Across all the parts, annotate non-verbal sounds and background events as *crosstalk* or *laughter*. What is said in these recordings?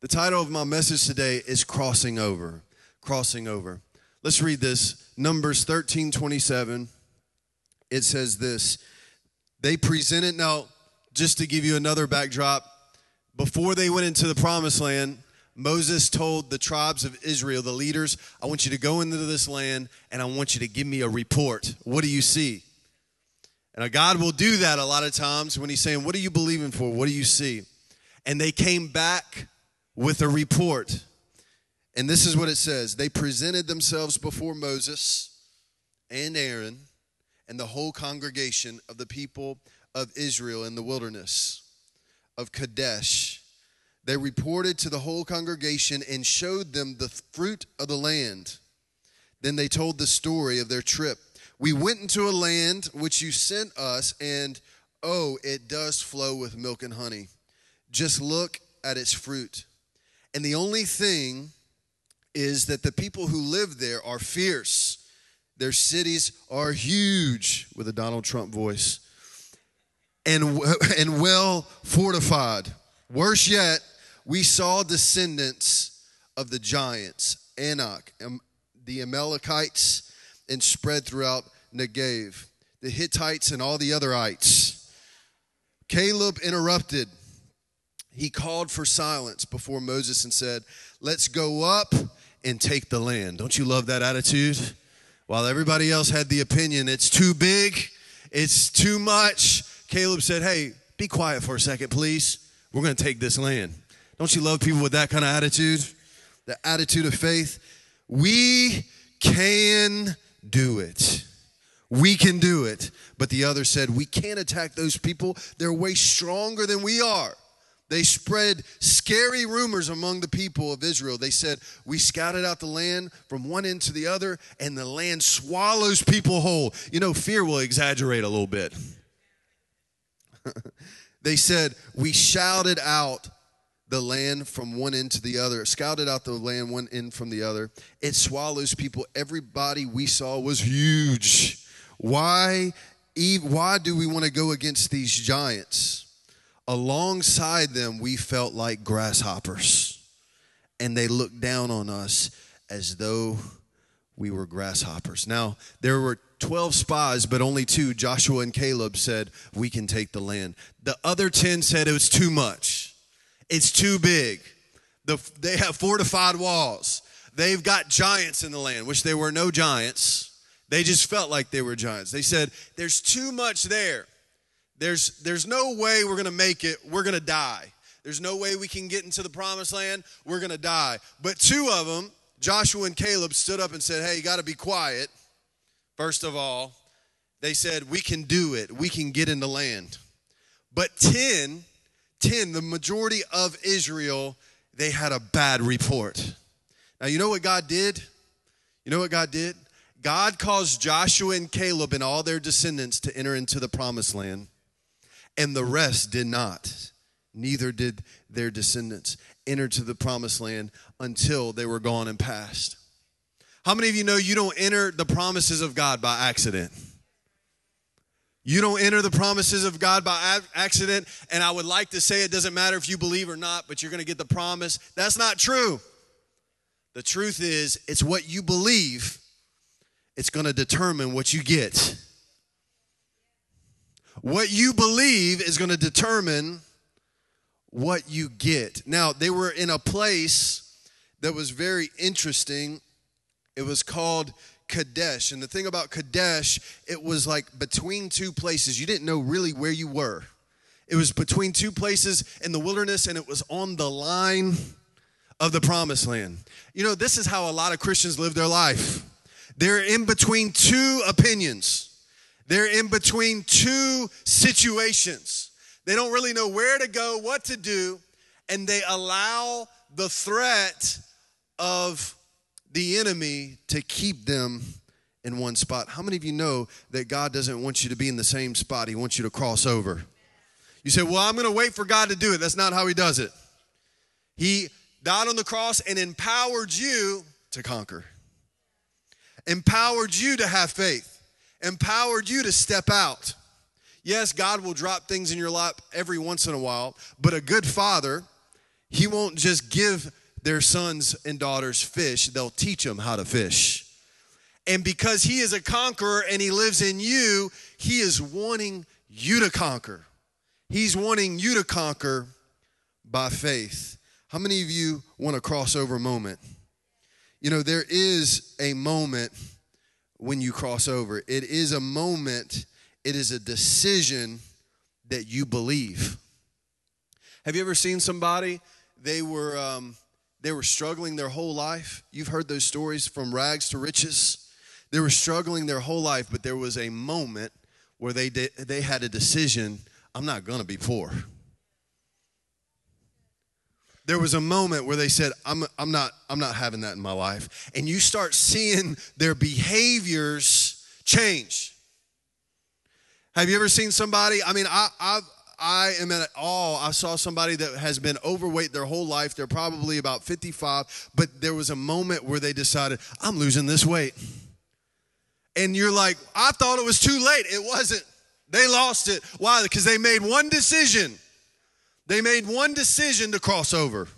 The title of my message today is Crossing Over. Crossing Over. Let's read this. Numbers 13 27. It says this. They presented, now, just to give you another backdrop, before they went into the promised land, Moses told the tribes of Israel, the leaders, I want you to go into this land and I want you to give me a report. What do you see? And God will do that a lot of times when He's saying, What are you believing for? What do you see? And they came back with a report. And this is what it says They presented themselves before Moses and Aaron and the whole congregation of the people of Israel in the wilderness of Kadesh. They reported to the whole congregation and showed them the fruit of the land. Then they told the story of their trip. We went into a land which you sent us, and oh, it does flow with milk and honey. Just look at its fruit. And the only thing is that the people who live there are fierce. Their cities are huge, with a Donald Trump voice, and, *laughs* and well fortified. Worse yet, we saw descendants of the giants, Anak, um, the Amalekites, and spread throughout Negev, the Hittites, and all the other ites. Caleb interrupted he called for silence before Moses and said, Let's go up and take the land. Don't you love that attitude? While everybody else had the opinion, it's too big, it's too much. Caleb said, Hey, be quiet for a second, please. We're going to take this land. Don't you love people with that kind of attitude? The attitude of faith. We can do it. We can do it. But the other said, We can't attack those people. They're way stronger than we are. They spread scary rumors among the people of Israel. They said, We scouted out the land from one end to the other, and the land swallows people whole. You know, fear will exaggerate a little bit. *laughs* they said, We shouted out the land from one end to the other, scouted out the land one end from the other. It swallows people. Everybody we saw was huge. Why, why do we want to go against these giants? Alongside them, we felt like grasshoppers. And they looked down on us as though we were grasshoppers. Now, there were 12 spies, but only two, Joshua and Caleb, said, We can take the land. The other 10 said it was too much, it's too big. The, they have fortified walls. They've got giants in the land, which there were no giants. They just felt like they were giants. They said, There's too much there. There's, there's no way we're going to make it. We're going to die. There's no way we can get into the promised land. We're going to die. But two of them, Joshua and Caleb, stood up and said, Hey, you got to be quiet. First of all, they said, We can do it. We can get in the land. But 10, 10, the majority of Israel, they had a bad report. Now, you know what God did? You know what God did? God caused Joshua and Caleb and all their descendants to enter into the promised land and the rest did not. Neither did their descendants enter to the promised land until they were gone and past. How many of you know you don't enter the promises of God by accident? You don't enter the promises of God by accident. And I would like to say it doesn't matter if you believe or not, but you're going to get the promise. That's not true. The truth is, it's what you believe, it's going to determine what you get. What you believe is going to determine what you get. Now, they were in a place that was very interesting. It was called Kadesh. And the thing about Kadesh, it was like between two places. You didn't know really where you were. It was between two places in the wilderness, and it was on the line of the promised land. You know, this is how a lot of Christians live their life. They're in between two opinions. They're in between two situations. They don't really know where to go, what to do, and they allow the threat of the enemy to keep them in one spot. How many of you know that God doesn't want you to be in the same spot? He wants you to cross over. You say, Well, I'm going to wait for God to do it. That's not how He does it. He died on the cross and empowered you to conquer, empowered you to have faith empowered you to step out. Yes, God will drop things in your lap every once in a while, but a good father, He won't just give their sons and daughters fish, they'll teach them how to fish. And because He is a conqueror and He lives in you, He is wanting you to conquer. He's wanting you to conquer by faith. How many of you want a crossover moment? You know, there is a moment when you cross over. It is a moment, it is a decision that you believe. Have you ever seen somebody? They were um, they were struggling their whole life. You've heard those stories from rags to riches. They were struggling their whole life, but there was a moment where they they had a decision. I'm not going to be poor there was a moment where they said I'm, I'm not i'm not having that in my life and you start seeing their behaviors change have you ever seen somebody i mean i i I am at all. I saw somebody that has been overweight their whole life. They're probably about 55, but there was a moment where they decided, I'm losing this weight. And you're like, I thought it was too late. It wasn't. They lost it. Why? Because they made one decision they made one decision to cross over.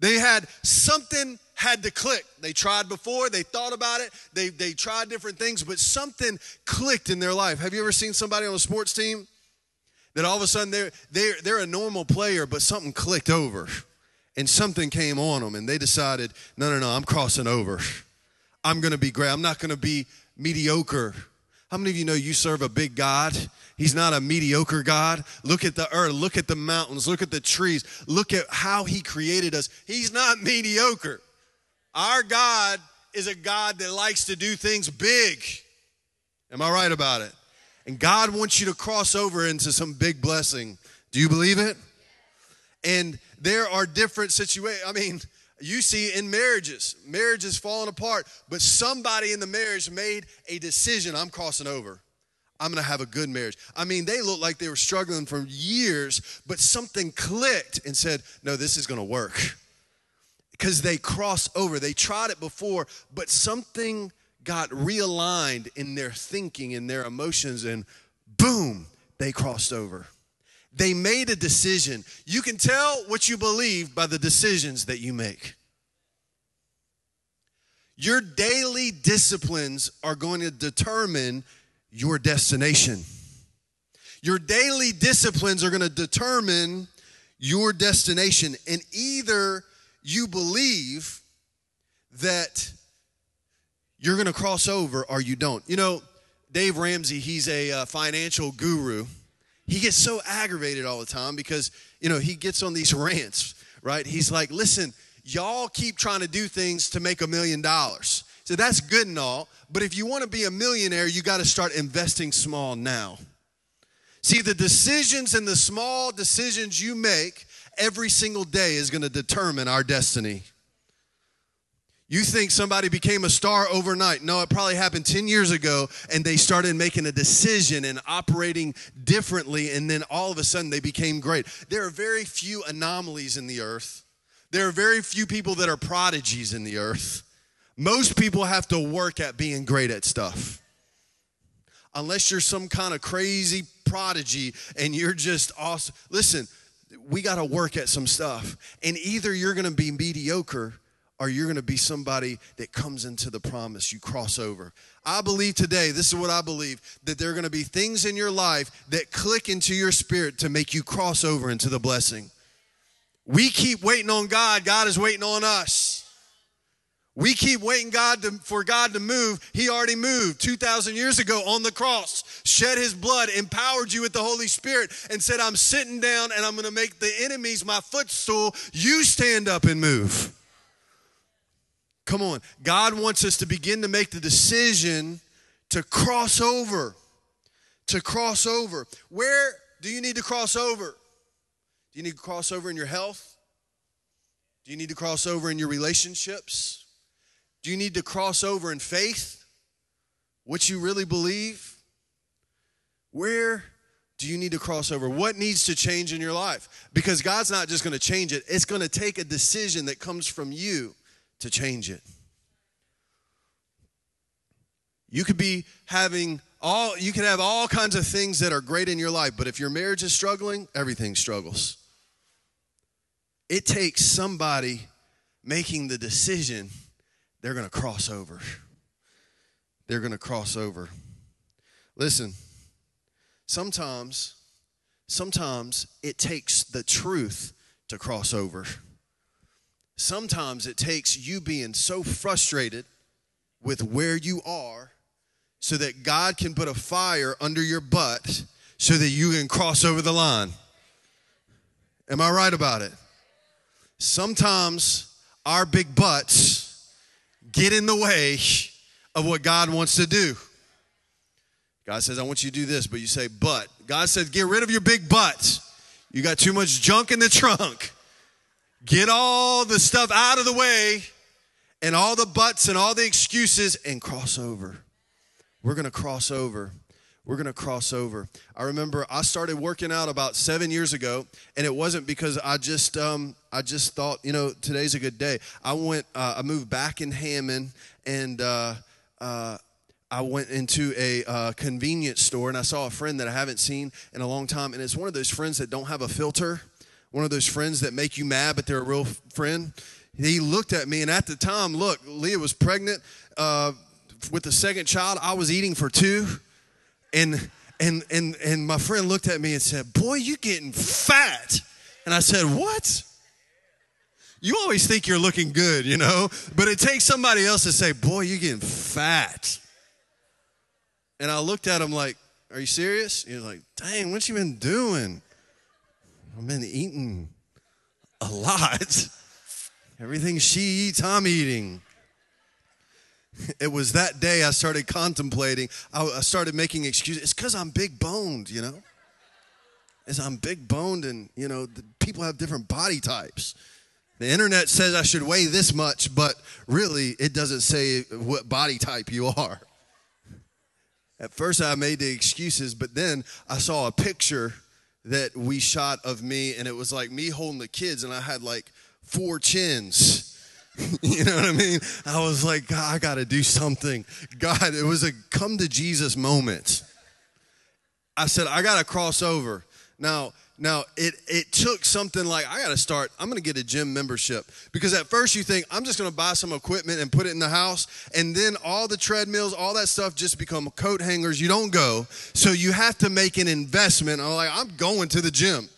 They had something had to click. They tried before, they thought about it, they, they tried different things, but something clicked in their life. Have you ever seen somebody on a sports team that all of a sudden they're, they're, they're a normal player, but something clicked over and something came on them and they decided, no, no, no, I'm crossing over. I'm going to be great. I'm not going to be mediocre. How many of you know you serve a big God? He's not a mediocre God. Look at the earth, look at the mountains, look at the trees, look at how He created us. He's not mediocre. Our God is a God that likes to do things big. Am I right about it? And God wants you to cross over into some big blessing. Do you believe it? And there are different situations. I mean, you see in marriages, marriages falling apart, but somebody in the marriage made a decision I'm crossing over. I'm to have a good marriage. I mean, they looked like they were struggling for years, but something clicked and said, No, this is to work. Because they crossed over. They tried it before, but something got realigned in their thinking and their emotions, and boom, they crossed over. They made a decision. You can tell what you believe by the decisions that you make. Your daily disciplines are going to determine your destination. Your daily disciplines are going to determine your destination. And either you believe that you're going to cross over or you don't. You know, Dave Ramsey, he's a uh, financial guru he gets so aggravated all the time because, you know, he gets on these *laughs* rants, right? He's like, listen, y'all keep trying to do things to make a million dollars. So that's good and all, but if you want to be a millionaire, you got to start investing small now. See, the decisions and the small decisions you make every single day is going to determine our destiny. You think somebody became a star overnight. No, it probably happened 10 years ago and they started making a decision and operating differently, and then all of a sudden they became great. There are very few anomalies in the earth, there are very few people that are prodigies in the earth. Most people have to work at being great at stuff. Unless you're some kind of crazy prodigy and you're just awesome. Listen, we got to work at some stuff. And either you're going to be mediocre or you're going to be somebody that comes into the promise. You cross over. I believe today, this is what I believe, that there are going to be things in your life that click into your spirit to make you cross over into the blessing. We keep waiting on God, God is waiting on us. We keep waiting God to, for God to move. He already moved 2,000 years ago on the cross, shed his blood, empowered you with the Holy Spirit, and said, I'm sitting down and I'm going to make the enemies my footstool. You stand up and move. Come on. God wants us to begin to make the decision to cross over. To cross over. Where do you need to cross over? Do you need to cross over in your health? Do you need to cross over in your relationships? Do you need to cross over in faith? What you really believe? Where do you need to cross over? What needs to change in your life? Because God's not just going to change it, it's going to take a decision that comes from you to change it. You could be having all you can have all kinds of things that are great in your life, but if your marriage is struggling, everything struggles. it takes somebody making the decision they're going to cross over. They're going to cross over. Listen, sometimes, sometimes it takes the truth to cross over. Sometimes it takes you being so frustrated with where you are so that God can put a fire under your butt so that you can cross over the line. Am I right about it? Sometimes our big butts get in the way of what God wants to do. God says, I want you to do this, but you say, but. God says, get rid of your big butt. You got too much junk in the trunk. Get all the stuff out of the way and all the butts and all the excuses and cross over. We're going to cross over. We're going to cross over. I remember I started working out about seven years ago, and it wasn't because I just um, I just thought you know today's a good day. I went uh, I moved back in Hammond, and uh, uh, I went into a uh, convenience store, and I saw a friend that I haven't seen in a long time, and it's one of those friends that don't have a filter, one of those friends that make you mad, but they're a real friend. He looked at me, and at the time, look, Leah was pregnant uh, with the second child. I was eating for two, and and and and my friend looked at me and said, "Boy, you're getting fat." And I said, "What?" You always think you're looking good, you know, but it takes somebody else to say, "Boy, you're getting fat." And I looked at him like, "Are you serious?" He was like, "Dang, what you been doing?" I've been eating a lot. *laughs* Everything she eats, I'm eating. *laughs* It was that day I started contemplating. I started making excuses. It's because I'm big boned, you know? As I'm big boned, and, you know, people have different body types. The internet says I should weigh this much, but really, it doesn't say what body type you are. *laughs* At first, I made the excuses, but then I saw a picture that we shot of me, and it was like me holding the kids, and I had like four chins. *laughs* you know what I mean? I was like, I got to do something. God, it was a come to Jesus moment. I said, I got to cross over. Now, now it it took something like I got to start. I'm going to get a gym membership because at first you think I'm just going to buy some equipment and put it in the house, and then all the treadmills, all that stuff just become coat hangers. You don't go, so you have to make an investment. I'm like, I'm going to the gym,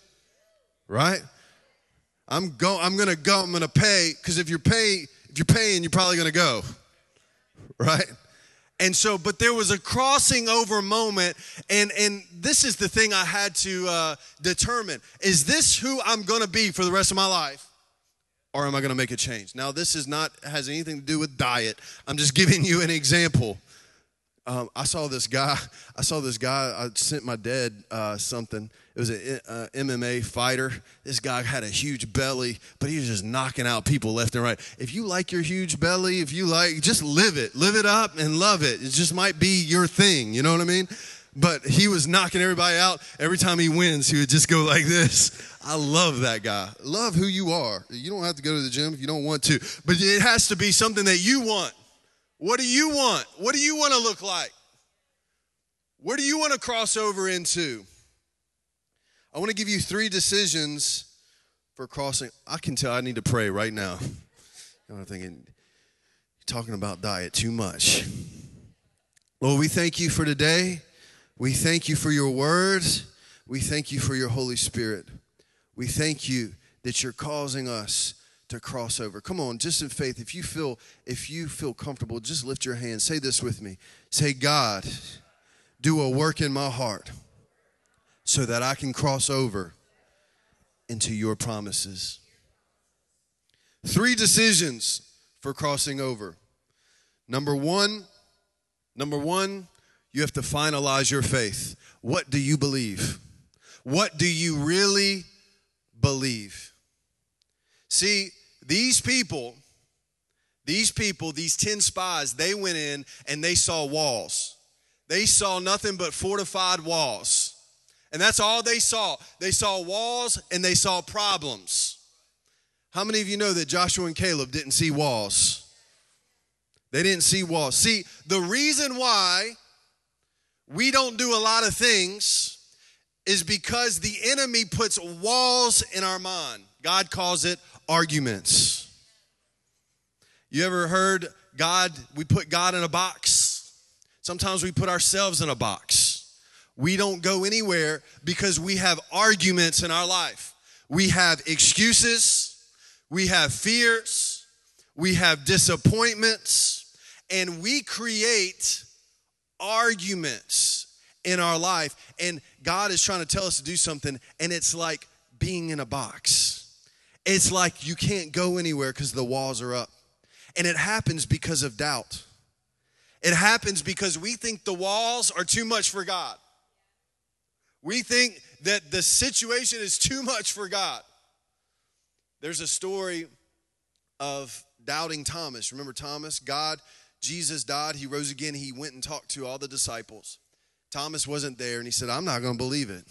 right? I'm go. I'm gonna go. I'm gonna pay because if you're paying, if you're paying, you're probably gonna go, *laughs* right? And so, but there was a crossing over moment, and and this is the thing I had to uh, determine: is this who I'm gonna be for the rest of my life, or am I gonna make a change? Now, this is not has anything to do with diet. I'm just *laughs* giving you an example. Um, I saw this guy. *laughs* I saw this guy. I sent my dad uh, something it was an uh, MMA fighter. This guy had a huge belly, but he was just knocking out people left and right. If you like your huge belly, if you like, just live it, live it up and love it. It just might be your thing. You know what I mean? But he was knocking everybody out. Every time he wins, he would just go like this. I love that guy. Love who you are. You don't have to go to the gym if you don't want to, but it has to be something that you want. What do you want? What do you want to look like? Where do you want to cross over into? I want to give you three decisions for crossing. I can tell I need to pray right now. I'm thinking, talking about diet too much. Lord, we thank you for today. We thank you for your words. We thank you for your Holy Spirit. We thank you that you're causing us to cross over. Come on, just in faith, if you feel if you feel comfortable, just lift your hand. Say this with me. Say, God, do a work in my heart so that I can cross over into your promises. Three decisions for crossing over. Number one, number one, you have to finalize your faith. What do you believe? What do you really believe? See, these people, these people, these 10 spies, they went in and they saw walls. They saw nothing but fortified walls. And that's all they saw. They saw walls and they saw problems. How many of you know that Joshua and Caleb didn't see walls? They didn't see walls. See, the reason why we don't do a lot of things is because the enemy puts walls in our mind. God calls it arguments. You ever heard God, we put God in a box? Sometimes we put ourselves in a box. We don't go anywhere because we have arguments in our life. We have excuses, we have fears, we have disappointments, and we create arguments in our life. And God is trying to tell us to do something, and it's like being in a box. It's like you can't go anywhere because the walls are up. And it happens because of doubt. It happens because we think the walls are too much for God. We think that the situation is too much for God. There's a story of doubting Thomas. Remember Thomas? God, Jesus died, he rose again, he went and talked to all the disciples. Thomas wasn't there, and he said, I'm not going to believe it.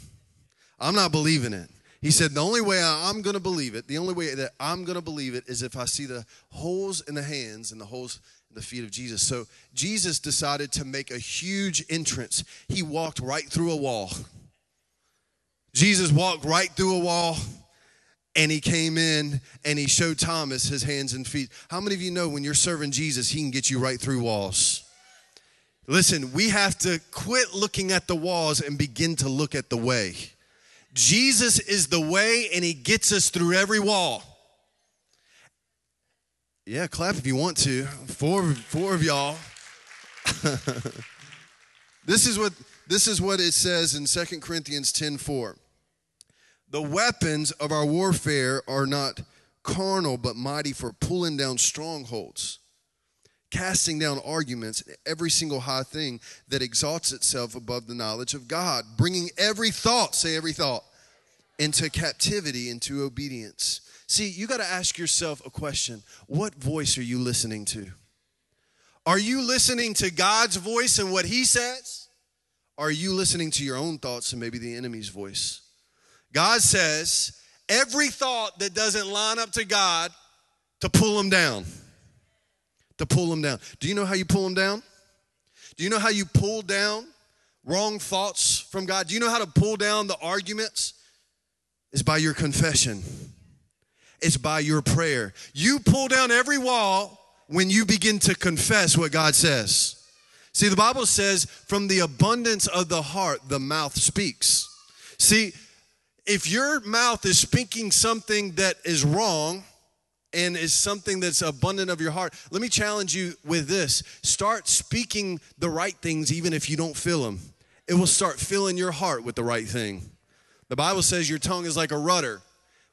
I'm not believing it. He said, The only way I'm going to believe it, the only way that I'm going to believe it is if I see the holes in the hands and the holes in the feet of Jesus. So Jesus decided to make a huge entrance. He walked right through a wall. Jesus walked right through a wall and he came in and he showed Thomas his hands and feet. How many of you know when you're serving Jesus, he can get you right through walls? Listen, we have to quit looking at the walls and begin to look at the way. Jesus is the way and he gets us through every wall. Yeah, clap if you want to. Four, four of y'all. *laughs* this is what this is what it says in Second Corinthians 10 4. The weapons of our warfare are not carnal, but mighty for pulling down strongholds, casting down arguments, every single high thing that exalts itself above the knowledge of God, bringing every thought, say every thought, into captivity, into obedience. See, you got to ask yourself a question What voice are you listening to? Are you listening to God's voice and what He says? Are you listening to your own thoughts and maybe the enemy's voice? God says, every thought that doesn't line up to God, to pull them down. To pull them down. Do you know how you pull them down? Do you know how you pull down wrong thoughts from God? Do you know how to pull down the arguments? It's by your confession, it's by your prayer. You pull down every wall when you begin to confess what God says. See, the Bible says, from the abundance of the heart, the mouth speaks. See, if your mouth is speaking something that is wrong and is something that's abundant of your heart, let me challenge you with this. Start speaking the right things even if you don't feel them. It will start filling your heart with the right thing. The Bible says your tongue is like a rudder.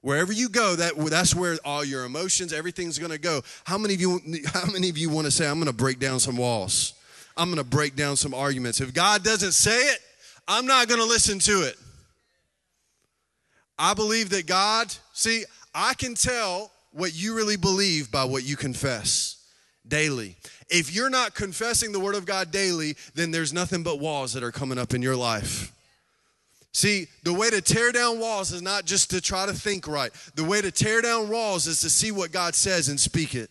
Wherever you go, that that's where all your emotions, everything's to go. How many of you how many of you want to say I'm to break down some walls? I'm to break down some arguments. If God doesn't say it, I'm not to listen to it. I believe that God, see, I can tell what you really believe by what you confess daily. If you're not confessing the Word of God daily, then there's nothing but walls that are coming up in your life. See, the way to tear down walls is not just to try to think right. The way to tear down walls is to see what God says and speak it.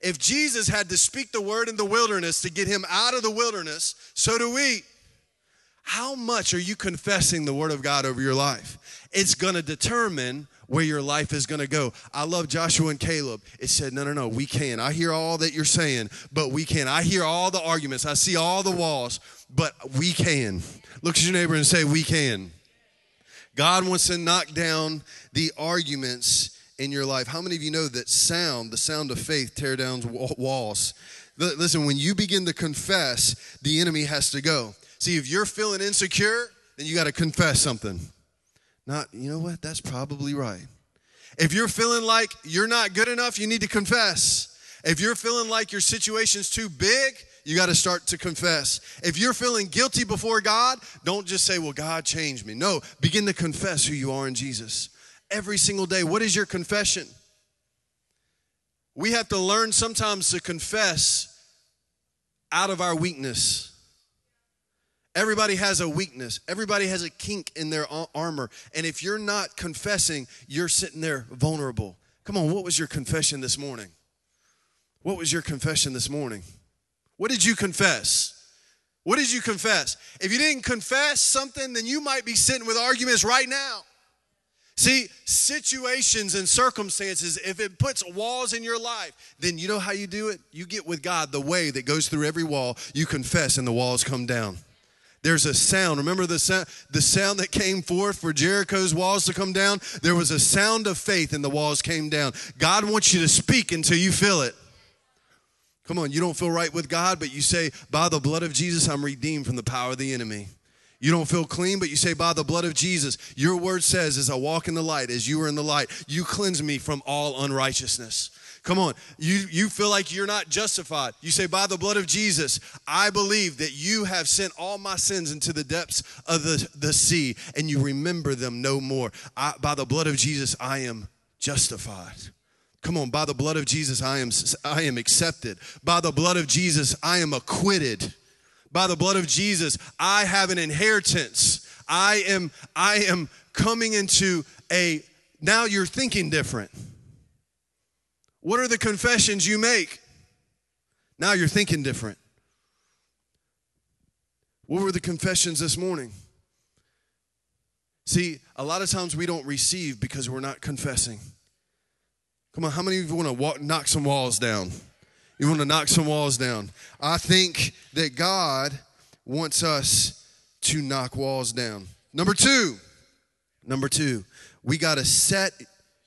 If Jesus had to speak the word in the wilderness to get him out of the wilderness, so do we. How much are you confessing the word of God over your life? it's to determine where your life is going to go. I love Joshua and Caleb. It said, No, no, no, we can. I hear all that you're saying, but we can. I hear all the arguments. I see all the walls, but we can. Look at your neighbor and say, We can. God wants to knock down the arguments in your life. How many of you know that sound, the sound of faith, tear down walls? Listen, when you begin to confess, the enemy has to go. See, if you're feeling insecure, then you got to confess something. Not, you know what? That's probably right. If you're feeling like you're not good enough, you need to confess. If you're feeling like your situation's too big, you got to start to confess. If you're feeling guilty before God, don't just say, Well, God changed me. No, begin to confess who you are in Jesus. Every single day. What is your confession? We have to learn sometimes to confess out of our weakness. Everybody has a weakness. Everybody has a kink in their armor. And if you're not confessing, you're sitting there vulnerable. Come on, what was your confession this morning? What was your confession this morning? What did you confess? What did you confess? If you didn't confess something, then you might be sitting with arguments right now. See, situations and circumstances, if it puts walls in your life, then you know how you do it? You get with God the way that goes through every wall. You confess and the walls come down. There's a sound. Remember the sound, the sound that came forth for Jericho's walls to come down? There was a sound of faith and the walls came down. God wants you to speak until you feel it. Come on, you don't feel right with God, but you say, By the blood of Jesus, I'm redeemed from the power of the enemy. You don't feel clean, but you say, By the blood of Jesus, your word says, As I walk in the light, as you are in the light, you cleanse me from all unrighteousness. Come on. You, you feel like you're not justified. You say, By the blood of Jesus, I believe that you have sent all my sins into the depths of the, the sea, and you remember them no more. I, by the blood of Jesus, I am justified. Come on, by the blood of Jesus, I am, I am accepted. By the blood of Jesus, I am acquitted. By the blood of Jesus, I have an inheritance. I am, I am coming into a, now you're thinking different. What are the confessions you make? Now you're thinking different. What were the confessions this morning? See, a lot of times we don't receive because we're not confessing. Come on, how many of you want to walk, knock some walls down? You want to knock some walls down? I think that God wants us to knock walls down. Number two, number two, we got to set,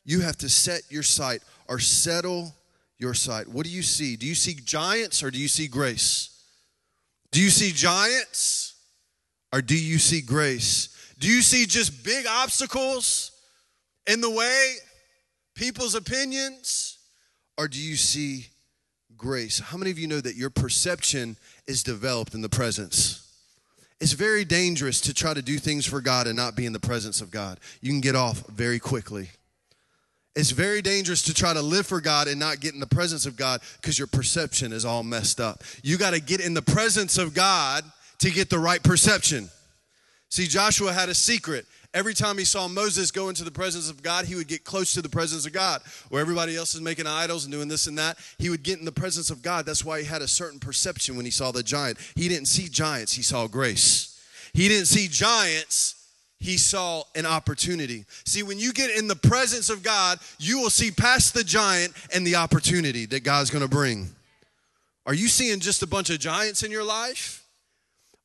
you have to set your sight or settle your sight. What do you see? Do you see giants or do you see grace? Do you see giants or do you see grace? Do you see just big obstacles in the way, people's opinions, or do you see grace? How many of you know that your perception is developed in the presence? It's very dangerous to try to do things for God and not be in the presence of God. You can get off very quickly. It's very dangerous to try to live for God and not get in the presence of God because your perception is all messed up. You got to get in the presence of God to get the right perception. See, Joshua had a secret. Every time he saw Moses go into the presence of God, he would get close to the presence of God. Where everybody else is making idols and doing this and that, he would get in the presence of God. That's why he had a certain perception when he saw the giant. He didn't see giants, he saw grace. He didn't see giants, he saw an opportunity. See, when you get in the presence of God, you will see past the giant and the opportunity that God's to bring. Are you seeing just a bunch of giants in your life?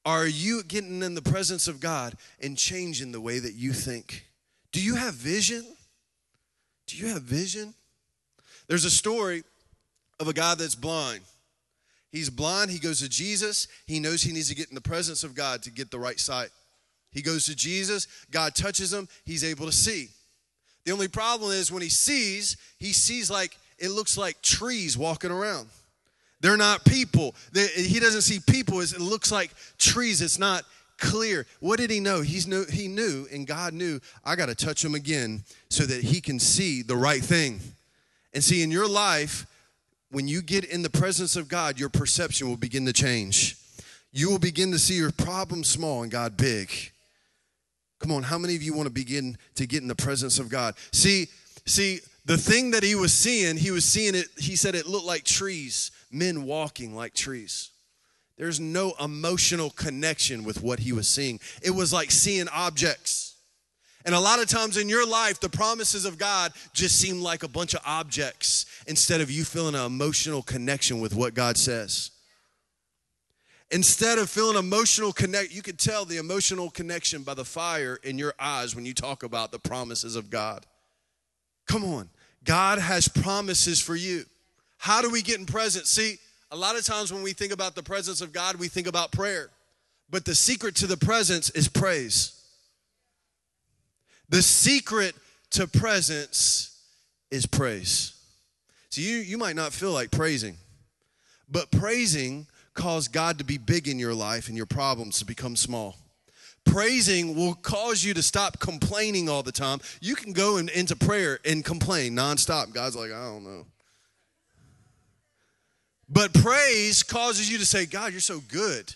Are you getting in the presence of God and changing the way that you think? Do you have vision? Do you have vision? There's a story of a guy that's blind. He's blind, he goes to Jesus, he knows he needs to get in the presence of God to get the right sight. He goes to Jesus, God touches him, he's able to see. The only problem is when he sees, he sees like it looks like trees walking around. They're not people. They, he doesn't see people. It looks like trees. It's not clear. What did he know? He's knew, he knew, and God knew, I got to touch him again so that he can see the right thing. And see, in your life, when you get in the presence of God, your perception will begin to change. You will begin to see your problem small and God big. Come on, how many of you want to begin to get in the presence of God? See, see, the thing that he was seeing, he was seeing it, he said it looked like trees, men walking like trees. There's no emotional connection with what he was seeing. It was like seeing objects. And a lot of times in your life, the promises of God just seem like a bunch of objects instead of you feeling an emotional connection with what God says instead of feeling emotional connect you can tell the emotional connection by the fire in your eyes when you talk about the promises of god. Come on. God has promises for you. How do we get in presence? See a lot of times when we think about the presence of god we think about prayer. But the secret to the presence is praise. The secret to presence is praise. So you, you might not feel like praising but praising cause God to be big in your life and your problems to become small. Praising will cause you to stop complaining all the time. You can go in, into prayer and complain nonstop. God's like, I don't know. But praise causes you to say, God, you're so good.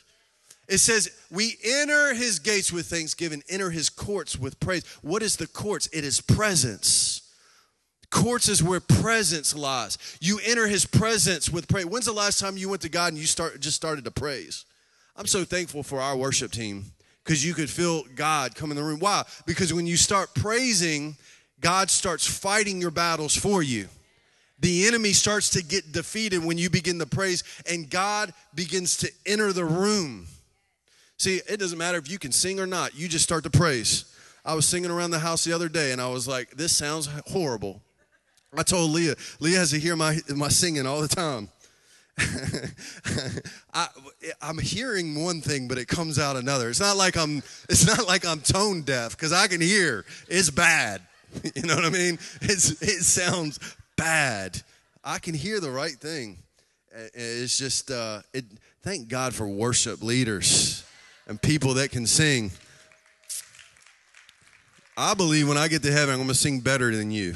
It says, we enter his gates with thanksgiving, enter his courts with praise. What is the courts? It is presence. Courts is where presence lies. You enter his presence with praise. When's the last time you went to God and you start just started to praise? I'm so thankful for our worship team because you could feel God come in the room. Why? Because when you start praising, God starts fighting your battles for you. The enemy starts to get defeated when you begin to praise, and God begins to enter the room. See, it doesn't matter if you can sing or not, you just start to praise. I was singing around the house the other day, and I was like, this sounds horrible. I told Leah, Leah has to hear my, my singing all the time. *laughs* I, I'm hearing one thing, but it comes out another. It's not like I'm. It's not like I'm tone deaf because I can hear. It's bad. *laughs* You know what I mean? It's, it sounds bad. I can hear the right thing. It's just, uh, it, thank God for worship leaders and people that can sing. I believe when I get to heaven, I'm going to sing better than you.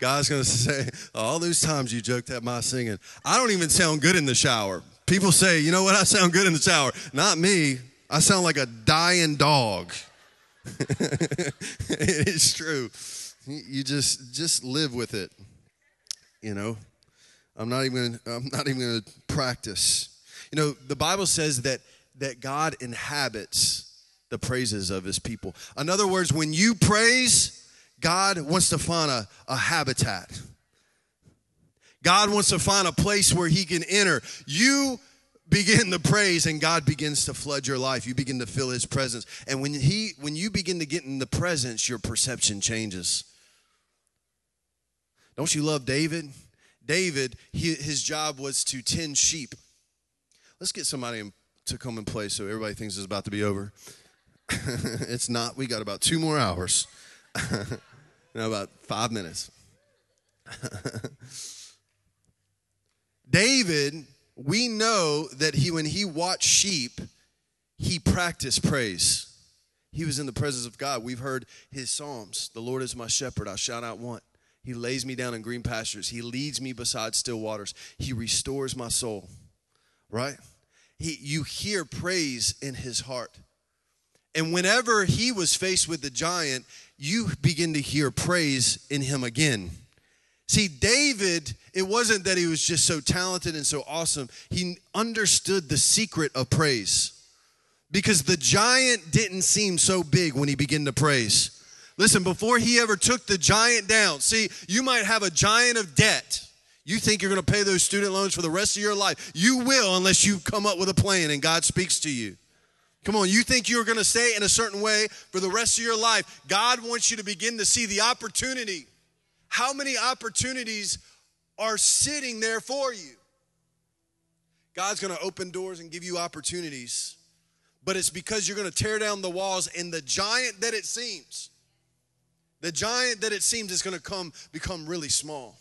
God's going *laughs* to say, all those times you joked at my singing, I don't even sound good in the shower. People say, you know what, I sound good in the shower. Not me. I sound like a dying dog. *laughs* it's true. You just just live with it. You know, I'm not even I'm not even going to practice. You know, the Bible says that that God inhabits the praises of His people. In other words, when you praise, God wants to find a, a habitat. God wants to find a place where He can enter. You begin to praise and God begins to flood your life. You begin to feel his presence. And when he when you begin to get in the presence, your perception changes. Don't you love David? David, he, his job was to tend sheep. Let's get somebody to come and play so everybody thinks it's about to be over. *laughs* it's not. We got about two more hours. *laughs* about five minutes. *laughs* David we know that he when he watched sheep he practiced praise. He was in the presence of god. We've heard his psalms the lord is my shepherd i shall not want. He lays me down in green pastures. He leads me beside still waters. He restores my soul right? He, you hear praise in his heart. And whenever he was faced with the giant you begin to hear praise in him again See, David, it wasn't that he was just so talented and so awesome. He understood the secret of praise because the giant didn't seem so big when he began to praise. Listen, before he ever took the giant down, see, you might have a giant of debt. You think you're going to pay those student loans for the rest of your life. You will unless you come up with a plan and God speaks to you. Come on, you think you're going to stay in a certain way for the rest of your life. God wants you to begin to see the opportunity how many opportunities are sitting there for you? God's going to open doors and give you opportunities, but it's because you're going to tear down the walls and the giant that it seems, the giant that it seems is going to come become really small.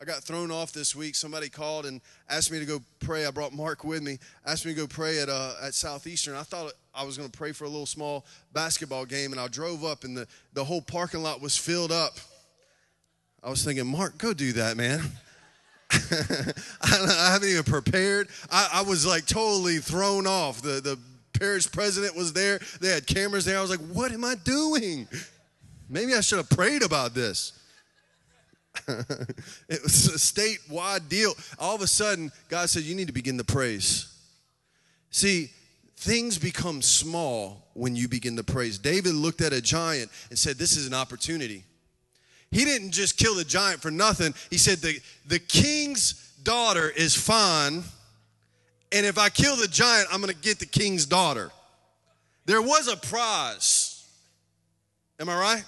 I got thrown off this week. Somebody called and asked me to go pray. I brought Mark with me. Asked me to go pray at uh, at Southeastern. I thought I was going to pray for a little small basketball game, and I drove up, and the the whole parking lot was filled up. I was thinking, Mark, go do that, man. *laughs* I haven't even prepared. I, I, was like totally thrown off. The, the parish president was there. They had cameras there. I was like, what am I doing? Maybe I should have prayed about this. *laughs* it was a statewide deal. All of a sudden, God said, You need to begin to praise. See, things become small when you begin to praise. David looked at a giant and said, This is an opportunity. He didn't just kill the giant for nothing. He said, The, the king's daughter is fine, and if I kill the giant, I'm going to get the king's daughter. There was a prize. Am I right?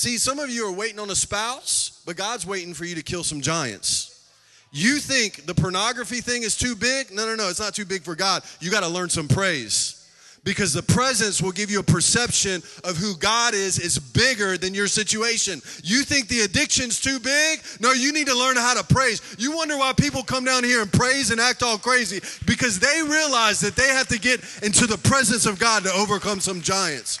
See, some of you are waiting on a spouse, but God's waiting for you to kill some giants. You think the pornography thing is too big? No, no, no, it's not too big for God. You got to learn some praise because the presence will give you a perception of who God is is bigger than your situation. You think the addiction's too big? No, you need to learn how to praise. You wonder why people come down here and praise and act all crazy because they realize that they have to get into the presence of God to overcome some giants.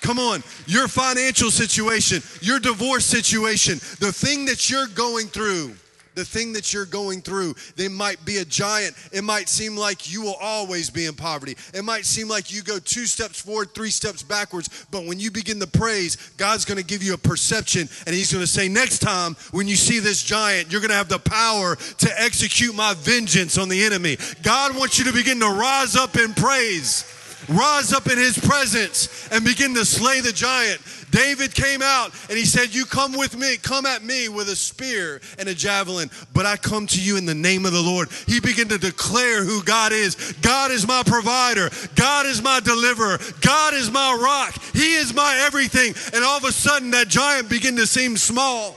Come on, your financial situation, your divorce situation, the thing that you're going through the thing that you're going through. They might be a giant. It might seem like you will always be in poverty. It might seem like you go two steps forward, three steps backwards. But when you begin to praise, God's going to give you a perception and He's going to say, next time when you see this giant, you're going to have the power to execute my vengeance on the enemy. God wants you to begin to rise up in praise. Rise up in his presence and begin to slay the giant. David came out and he said, You come with me, come at me with a spear and a javelin, but I come to you in the name of the Lord. He began to declare who God is. God is my provider. God is my deliverer. God is my rock. He is my everything. And all of a sudden, that giant began to seem small.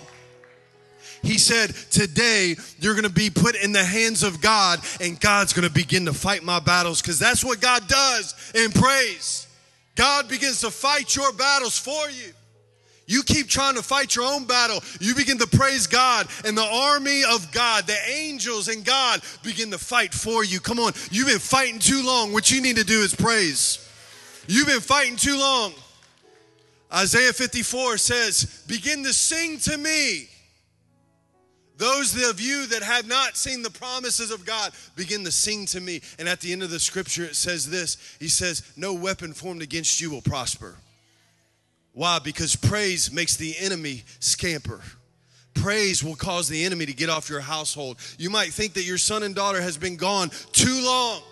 He said, Today you're going to be put in the hands of God, and God's going to begin to fight my battles because that's what God does in praise. God begins to fight your battles for you. You keep trying to fight your own battle. You begin to praise God, and the army of God, the angels and God begin to fight for you. Come on, you've been fighting too long. What you need to do is praise. You've been fighting too long. Isaiah 54 says, Begin to sing to me those of you that have not seen the promises of God begin to sing to me. And at the end of the scripture, it says this He says, No weapon formed against you will prosper. Why? Because praise makes the enemy scamper. Praise will cause the enemy to get off your household. You might think that your son and daughter has been gone too long.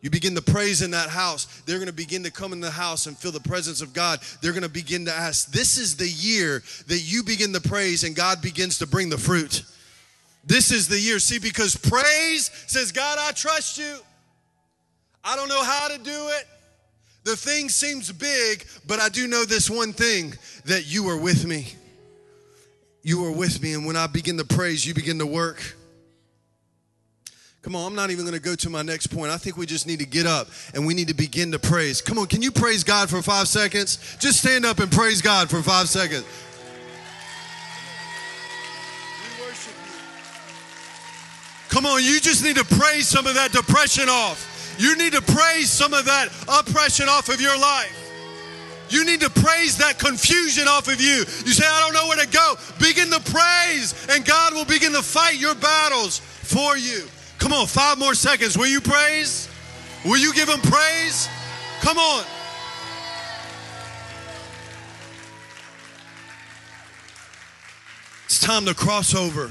You begin to praise in that house. They're going to begin to come in the house and feel the presence of God. They're going to begin to ask. This is the year that you begin to praise and God begins to bring the fruit. This is the year. See, because praise says, God, I trust you. I don't know how to do it. The thing seems big, but I do know this one thing that you are with me. You are with me. And when I begin to praise, you begin to work. Come on, I'm not even going to go to my next point. I think we just need to get up and we need to begin to praise. Come on, can you praise God for five seconds? Just stand up and praise God for five seconds. Come on, you just need to praise some of that depression off. You need to praise some of that oppression off of your life. You need to praise that confusion off of you. You say, I don't know where to go. Begin to praise, and God will begin to fight your battles for you. Come on, five more seconds. Will you praise? Will you give him praise? Come on. It's time to cross over.